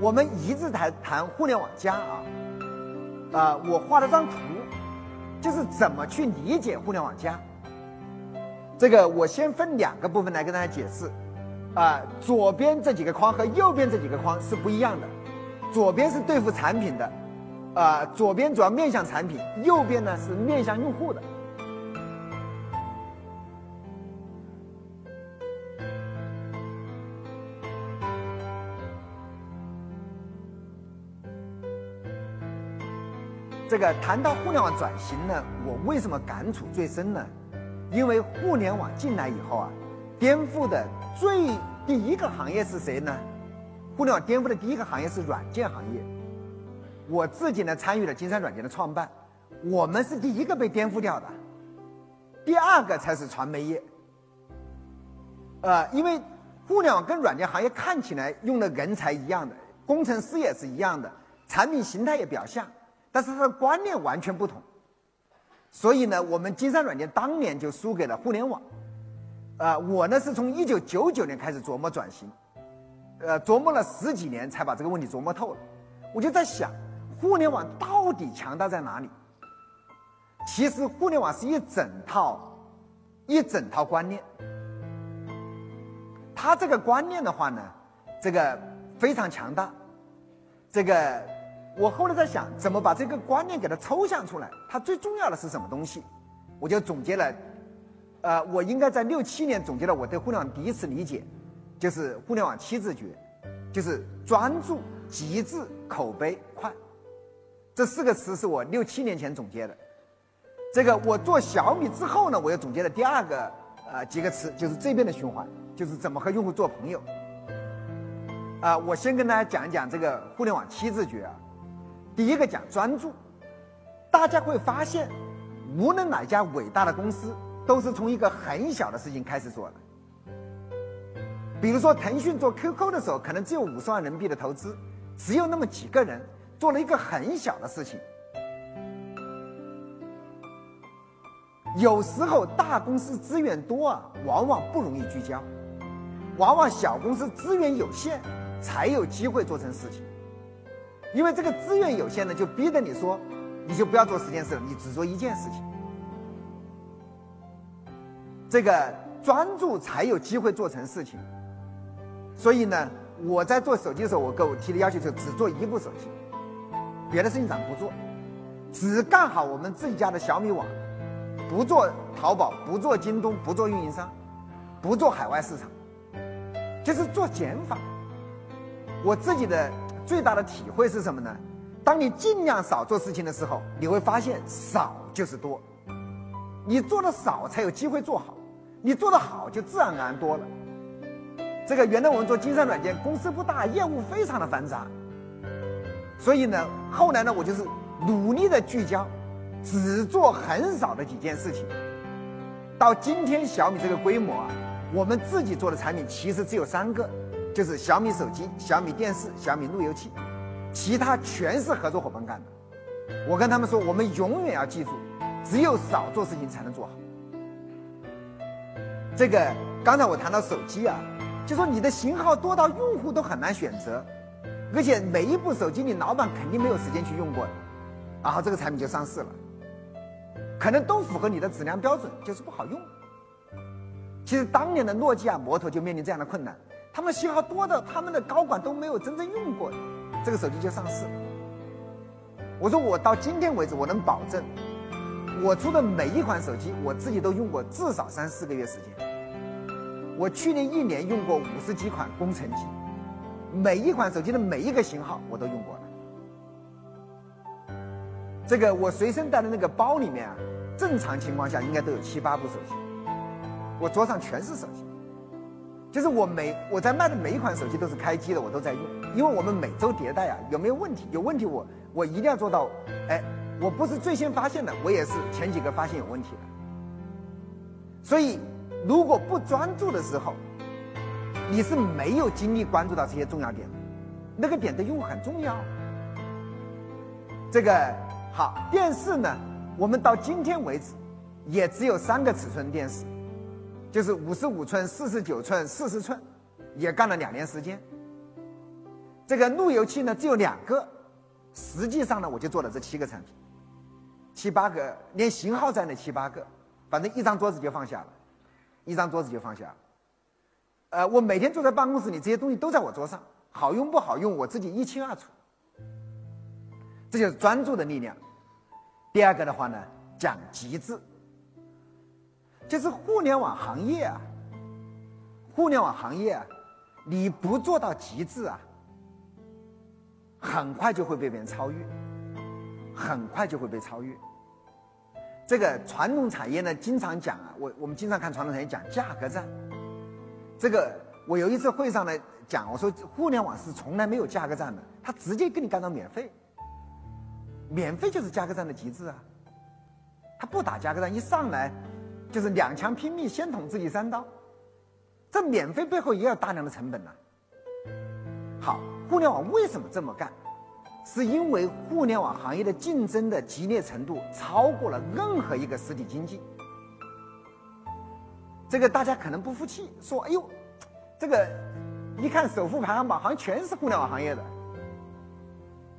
我们一直谈谈互联网加啊，啊，我画了张图，就是怎么去理解互联网加。这个我先分两个部分来跟大家解释，啊，左边这几个框和右边这几个框是不一样的，左边是对付产品的，啊，左边主要面向产品，右边呢是面向用户的。这个谈到互联网转型呢，我为什么感触最深呢？因为互联网进来以后啊，颠覆的最第一个行业是谁呢？互联网颠覆的第一个行业是软件行业。我自己呢参与了金山软件的创办，我们是第一个被颠覆掉的，第二个才是传媒业。呃，因为互联网跟软件行业看起来用的人才一样的，工程师也是一样的，产品形态也比较像。但是它的观念完全不同，所以呢，我们金山软件当年就输给了互联网。啊，我呢是从一九九九年开始琢磨转型，呃，琢磨了十几年才把这个问题琢磨透了。我就在想，互联网到底强大在哪里？其实互联网是一整套一整套观念，它这个观念的话呢，这个非常强大，这个。我后来在想，怎么把这个观念给它抽象出来？它最重要的是什么东西？我就总结了，呃，我应该在六七年总结了我对互联网第一次理解，就是互联网七字诀，就是专注、极致、口碑、快，这四个词是我六七年前总结的。这个我做小米之后呢，我又总结了第二个呃几个词，就是这边的循环，就是怎么和用户做朋友。啊，我先跟大家讲一讲这个互联网七字诀啊。第一个讲专注，大家会发现，无论哪家伟大的公司，都是从一个很小的事情开始做的。比如说，腾讯做 QQ 的时候，可能只有五十万人民币的投资，只有那么几个人做了一个很小的事情。有时候大公司资源多啊，往往不容易聚焦，往往小公司资源有限，才有机会做成事情。因为这个资源有限呢，就逼着你说，你就不要做十件事了，你只做一件事情。这个专注才有机会做成事情。所以呢，我在做手机的时候，我给我提的要求就只做一部手机，别的事情咱不做，只干好我们自己家的小米网，不做淘宝，不做京东，不做运营商，不做海外市场，就是做减法。我自己的。最大的体会是什么呢？当你尽量少做事情的时候，你会发现少就是多。你做的少才有机会做好，你做的好就自然而然多了。这个原来我们做金山软件，公司不大，业务非常的繁杂，所以呢，后来呢，我就是努力的聚焦，只做很少的几件事情。到今天小米这个规模啊，我们自己做的产品其实只有三个。就是小米手机、小米电视、小米路由器，其他全是合作伙伴干的。我跟他们说，我们永远要记住，只有少做事情才能做好。这个刚才我谈到手机啊，就说你的型号多到用户都很难选择，而且每一部手机你老板肯定没有时间去用过，然后这个产品就上市了，可能都符合你的质量标准，就是不好用。其实当年的诺基亚、摩托就面临这样的困难。他们型号多的，他们的高管都没有真正用过，这个手机就上市。我说我到今天为止，我能保证，我出的每一款手机，我自己都用过至少三四个月时间。我去年一年用过五十几款工程机，每一款手机的每一个型号我都用过了。这个我随身带的那个包里面啊，正常情况下应该都有七八部手机，我桌上全是手机。就是我每我在卖的每一款手机都是开机的，我都在用，因为我们每周迭代啊，有没有问题？有问题我我一定要做到，哎，我不是最先发现的，我也是前几个发现有问题的。所以，如果不专注的时候，你是没有精力关注到这些重要点，那个点的用很重要。这个好，电视呢，我们到今天为止，也只有三个尺寸电视。就是五十五寸、四十九寸、四十寸，也干了两年时间。这个路由器呢只有两个，实际上呢我就做了这七个产品，七八个，连型号在那七八个，反正一张桌子就放下了，一张桌子就放下。呃，我每天坐在办公室里，这些东西都在我桌上，好用不好用我自己一清二楚。这就是专注的力量。第二个的话呢，讲极致，就是互联网行业啊，互联网行业啊，你不做到极致啊，很快就会被别人超越，很快就会被超越。这个传统产业呢，经常讲啊，我我们经常看传统产业讲价格战。这个我有一次会上呢讲，我说互联网是从来没有价格战的，他直接给你干到免费。免费就是价格战的极致啊！他不打价格战，一上来就是两强拼命，先捅自己三刀。这免费背后也有大量的成本呐。好，互联网为什么这么干？是因为互联网行业的竞争的激烈程度超过了任何一个实体经济。这个大家可能不服气，说：“哎呦，这个一看首富排行榜，好像全是互联网行业的。”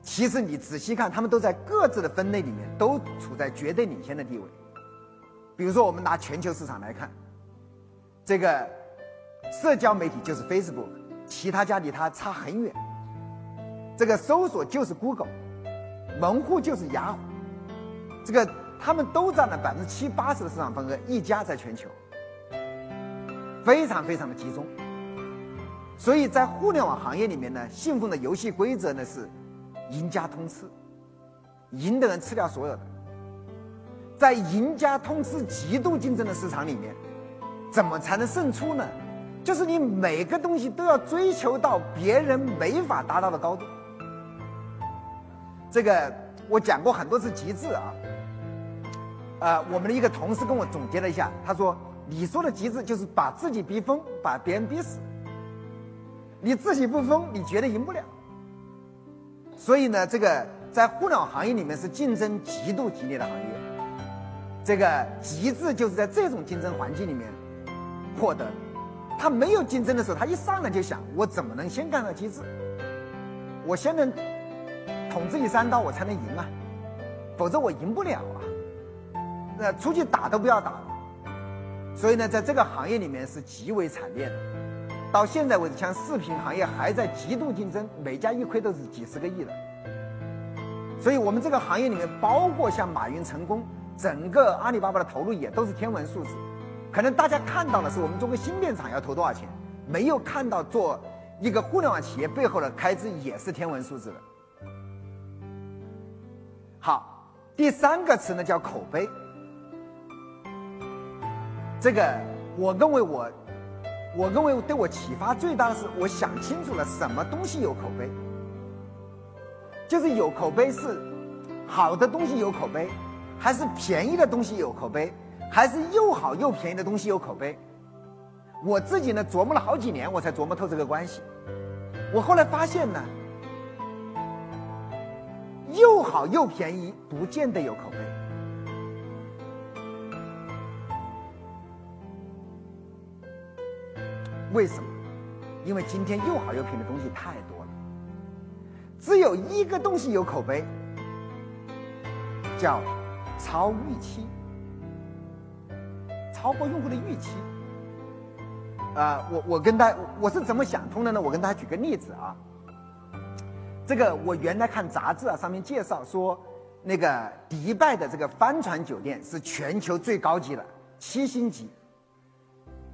其实你仔细看，他们都在各自的分类里面都处在绝对领先的地位。比如说，我们拿全球市场来看，这个社交媒体就是 Facebook，其他家离它差很远。这个搜索就是 Google，门户就是雅虎，这个他们都占了百分之七八十的市场份额，一家在全球，非常非常的集中。所以在互联网行业里面呢，信奉的游戏规则呢是。赢家通吃，赢的人吃掉所有的。在赢家通吃、极度竞争的市场里面，怎么才能胜出呢？就是你每个东西都要追求到别人没法达到的高度。这个我讲过很多次极致啊。呃，我们的一个同事跟我总结了一下，他说：“你说的极致就是把自己逼疯，把别人逼死。你自己不疯，你绝对赢不了。”所以呢，这个在互联网行业里面是竞争极度激烈的行业。这个极致就是在这种竞争环境里面获得。他没有竞争的时候，他一上来就想：我怎么能先干到极致？我先能捅自己三刀，我才能赢啊！否则我赢不了啊！那出去打都不要打。所以呢，在这个行业里面是极为惨烈的。到现在为止，像视频行业还在极度竞争，每家一亏都是几十个亿的。所以，我们这个行业里面，包括像马云成功，整个阿里巴巴的投入也都是天文数字。可能大家看到的是我们做个芯片厂要投多少钱，没有看到做一个互联网企业背后的开支也是天文数字的。好，第三个词呢叫口碑。这个我认为我。我认为对我启发最大的是，我想清楚了什么东西有口碑，就是有口碑是好的东西有口碑，还是便宜的东西有口碑，还是又好又便宜的东西有口碑。我自己呢琢磨了好几年，我才琢磨透这个关系。我后来发现呢，又好又便宜不见得有口碑。为什么？因为今天又好又便宜的东西太多了，只有一个东西有口碑，叫超预期，超过用户的预期。啊，我我跟大我是怎么想通的呢？我跟大家举个例子啊，这个我原来看杂志啊，上面介绍说，那个迪拜的这个帆船酒店是全球最高级的七星级。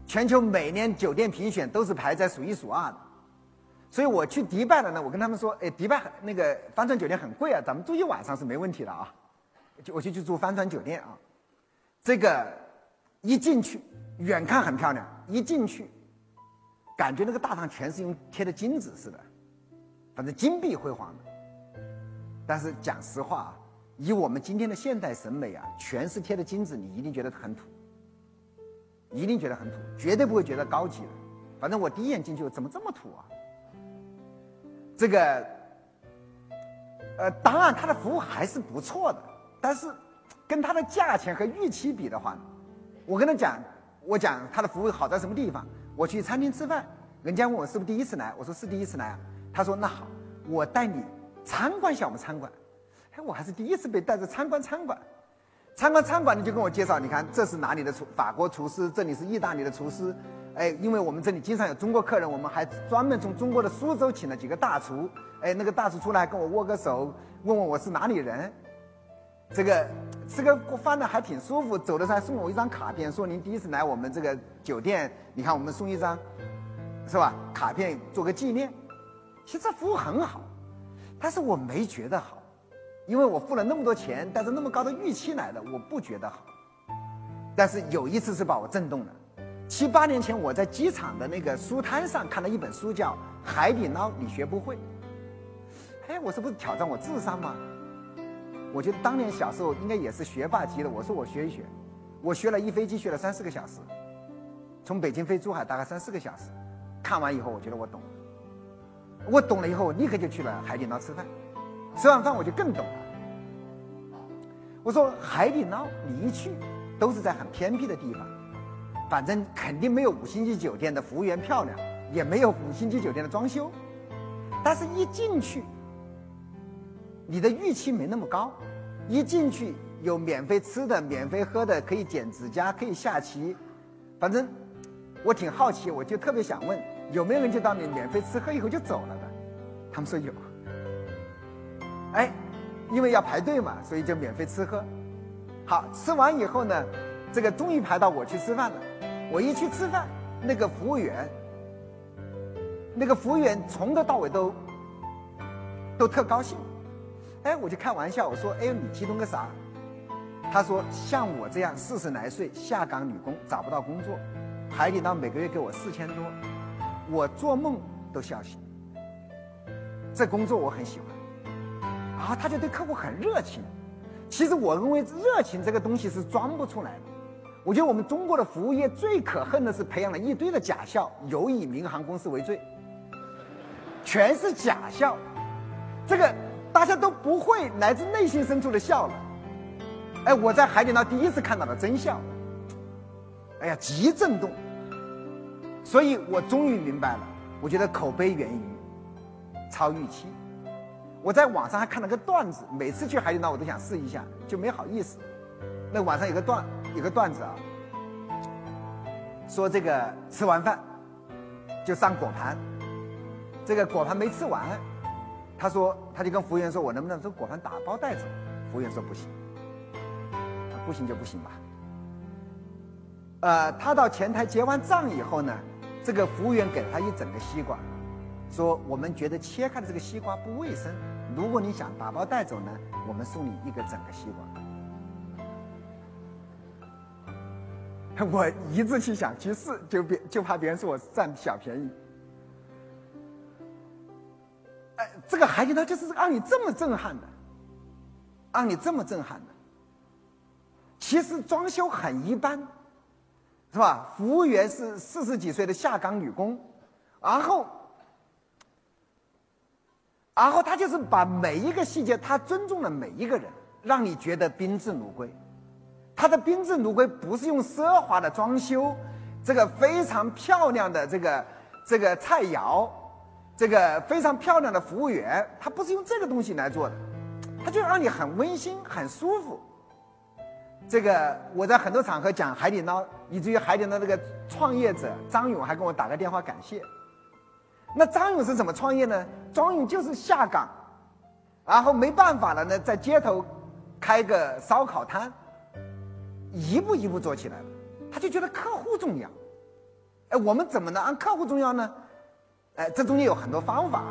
全球每年酒店评选都是排在数一数二的，所以我去迪拜了呢。我跟他们说：“哎，迪拜那个帆船酒店很贵啊，咱们住一晚上是没问题的啊。”就我就去住帆船酒店啊。这个一进去，远看很漂亮，一进去，感觉那个大堂全是用贴的金子似的，反正金碧辉煌的。但是讲实话啊，以我们今天的现代审美啊，全是贴的金子，你一定觉得很土。一定觉得很土，绝对不会觉得高级的。反正我第一眼进去，怎么这么土啊？这个，呃，当然它的服务还是不错的，但是跟它的价钱和预期比的话，我跟他讲，我讲它的服务好在什么地方？我去餐厅吃饭，人家问我是不是第一次来，我说是第一次来啊。他说那好，我带你参观一下我们餐馆。哎，我还是第一次被带着参观餐馆。参观餐馆，你就跟我介绍，你看这是哪里的厨，法国厨师，这里是意大利的厨师。哎，因为我们这里经常有中国客人，我们还专门从中国的苏州请了几个大厨。哎，那个大厨出来跟我握个手，问问我是哪里人。这个吃个饭呢还挺舒服，走的时候还送我一张卡片，说您第一次来我们这个酒店，你看我们送一张，是吧？卡片做个纪念。其实服务很好，但是我没觉得好，因为我付了那么多钱，带着那么高的预期来的，我不觉得好。但是有一次是把我震动了，七八年前我在机场的那个书摊上看了一本书，叫《海底捞你学不会》。哎，我这不是挑战我智商吗？我觉得当年小时候应该也是学霸级的。我说我学一学，我学了一飞机学了三四个小时，从北京飞珠海大概三四个小时。看完以后，我觉得我懂了。我懂了以后，我立刻就去了海底捞吃饭。吃完饭我就更懂了。我说海底捞你一去，都是在很偏僻的地方，反正肯定没有五星级酒店的服务员漂亮，也没有五星级酒店的装修。但是一进去，你的预期没那么高，一进去有免费吃的、免费喝的，可以剪指甲、可以下棋，反正我挺好奇，我就特别想问，有没有人就到你免费吃喝以后就走了的？他们说有。哎，因为要排队嘛，所以就免费吃喝。好吃完以后呢，这个终于排到我去吃饭了。我一去吃饭，那个服务员，那个服务员从头到尾都都特高兴。哎，我就开玩笑，我说：“哎，你激动个啥？”他说：“像我这样四十来岁下岗女工找不到工作，海底捞每个月给我四千多，我做梦都笑醒。这工作我很喜欢。”啊，他就对客户很热情。其实我认为热情这个东西是装不出来的。我觉得我们中国的服务业最可恨的是培养了一堆的假笑，有以民航公司为最，全是假笑。这个。大家都不会来自内心深处的笑了，哎，我在海底捞第一次看到了真笑，哎呀，极震动。所以我终于明白了，我觉得口碑源于超预期。我在网上还看了个段子，每次去海底捞我都想试一下，就没好意思。那网上有个段，有个段子啊，说这个吃完饭就上果盘，这个果盘没吃完。他说，他就跟服务员说：“我能不能这果盘打包带走？”服务员说：“不行。”不行就不行吧。呃，他到前台结完账以后呢，这个服务员给了他一整个西瓜，说：“我们觉得切开的这个西瓜不卫生，如果你想打包带走呢，我们送你一个整个西瓜。”我一直去想去试，就别就怕别人说我占小便宜。这个海底捞就是让你这么震撼的，让你这么震撼的。其实装修很一般，是吧？服务员是四十几岁的下岗女工，然后，然后他就是把每一个细节，他尊重了每一个人，让你觉得宾至如归。他的宾至如归不是用奢华的装修，这个非常漂亮的这个这个菜肴。这个非常漂亮的服务员，他不是用这个东西来做的，他就让你很温馨、很舒服。这个我在很多场合讲海底捞，以至于海底捞这个创业者张勇还跟我打个电话感谢。那张勇是怎么创业呢？张勇就是下岗，然后没办法了呢，在街头开个烧烤摊，一步一步做起来了。他就觉得客户重要，哎，我们怎么能按客户重要呢？哎，这中间有很多方法，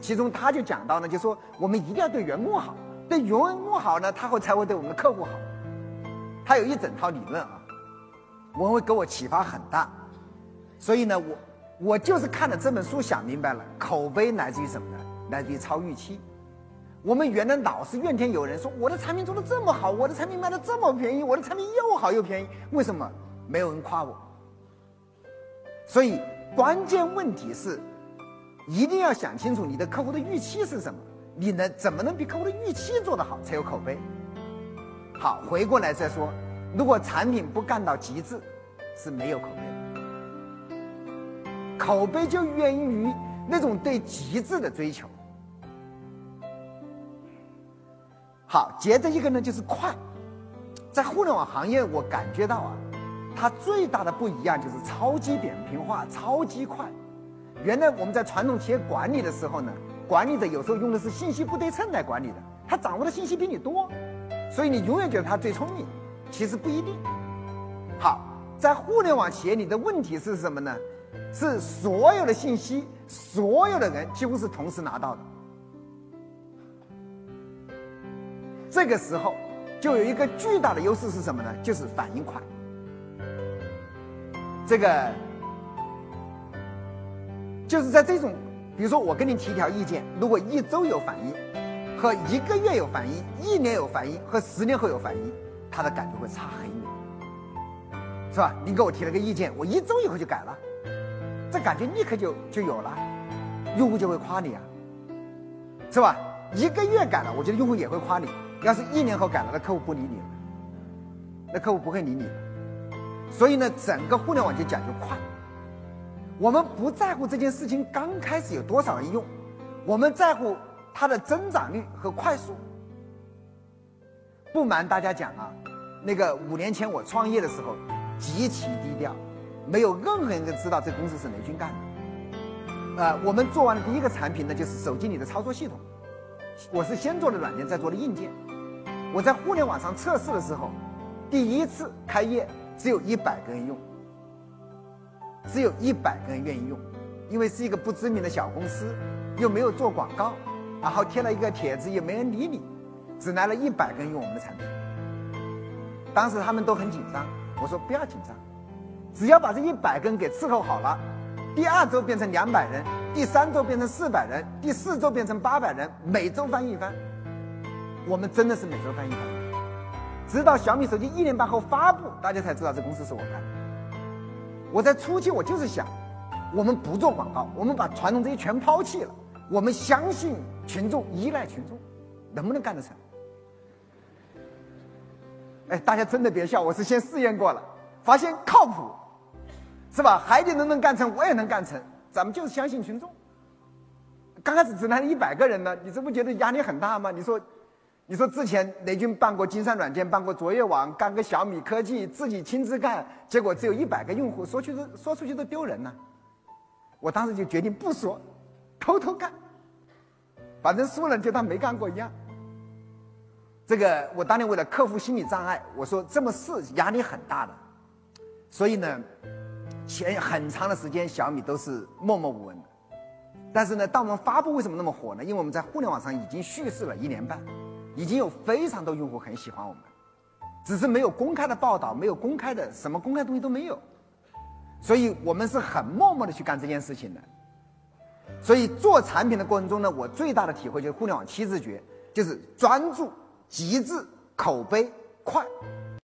其中他就讲到呢，就说我们一定要对员工好，对员工好呢，他会才会对我们的客户好。他有一整套理论啊，我会给我启发很大。所以呢，我我就是看了这本书想明白了，口碑来自于什么呢？来自于超预期。我们原来老是怨天尤人，说我的产品做的这么好，我的产品卖的这么便宜，我的产品又好又便宜，为什么没有人夸我？所以关键问题是。一定要想清楚你的客户的预期是什么，你能怎么能比客户的预期做得好才有口碑。好，回过来再说，如果产品不干到极致，是没有口碑的。口碑就源于那种对极致的追求。好，接着一个呢就是快，在互联网行业，我感觉到啊，它最大的不一样就是超级扁平化、超级快。原来我们在传统企业管理的时候呢，管理者有时候用的是信息不对称来管理的，他掌握的信息比你多，所以你永远觉得他最聪明，其实不一定。好，在互联网企业里的问题是什么呢？是所有的信息，所有的人几乎是同时拿到的。这个时候就有一个巨大的优势是什么呢？就是反应快。这个。就是在这种，比如说我跟你提条意见，如果一周有反应，和一个月有反应，一年有反应，和十年后有反应，他的感觉会差很远，是吧？你给我提了个意见，我一周以后就改了，这感觉立刻就就有了，用户就会夸你啊，是吧？一个月改了，我觉得用户也会夸你。要是一年后改了，那客户不理你了，那客户不会理你。所以呢，整个互联网就讲究快。我们不在乎这件事情刚开始有多少人用，我们在乎它的增长率和快速。不瞒大家讲啊，那个五年前我创业的时候极其低调，没有任何人知道这公司是雷军干的。呃，我们做完的第一个产品呢，就是手机里的操作系统。我是先做的软件，再做的硬件。我在互联网上测试的时候，第一次开业只有一百个人用。只有一百个人愿意用，因为是一个不知名的小公司，又没有做广告，然后贴了一个帖子，也没人理你，只来了一百个人用我们的产品。当时他们都很紧张，我说不要紧张，只要把这一百个人给伺候好了，第二周变成两百人，第三周变成四百人，第四周变成八百人，每周翻一番。我们真的是每周翻一番，直到小米手机一年半后发布，大家才知道这公司是我开的。我在初期，我就是想，我们不做广告，我们把传统这些全抛弃了，我们相信群众，依赖群众，能不能干得成？哎，大家真的别笑，我是先试验过了，发现靠谱，是吧？海底能不能干成，我也能干成，咱们就是相信群众。刚开始只来一百个人呢，你这不觉得压力很大吗？你说。你说之前雷军办过金山软件，办过卓越网，干个小米科技，自己亲自干，结果只有一百个用户，说去都说出去都丢人呢。我当时就决定不说，偷偷干，反正输了就当没干过一样。这个我当年为了克服心理障碍，我说这么试压力很大的，所以呢，前很长的时间小米都是默默无闻的。但是呢，当我们发布为什么那么火呢？因为我们在互联网上已经蓄势了一年半。已经有非常多用户很喜欢我们，只是没有公开的报道，没有公开的什么公开东西都没有，所以我们是很默默的去干这件事情的。所以做产品的过程中呢，我最大的体会就是互联网七字诀，就是专注、极致、口碑、快。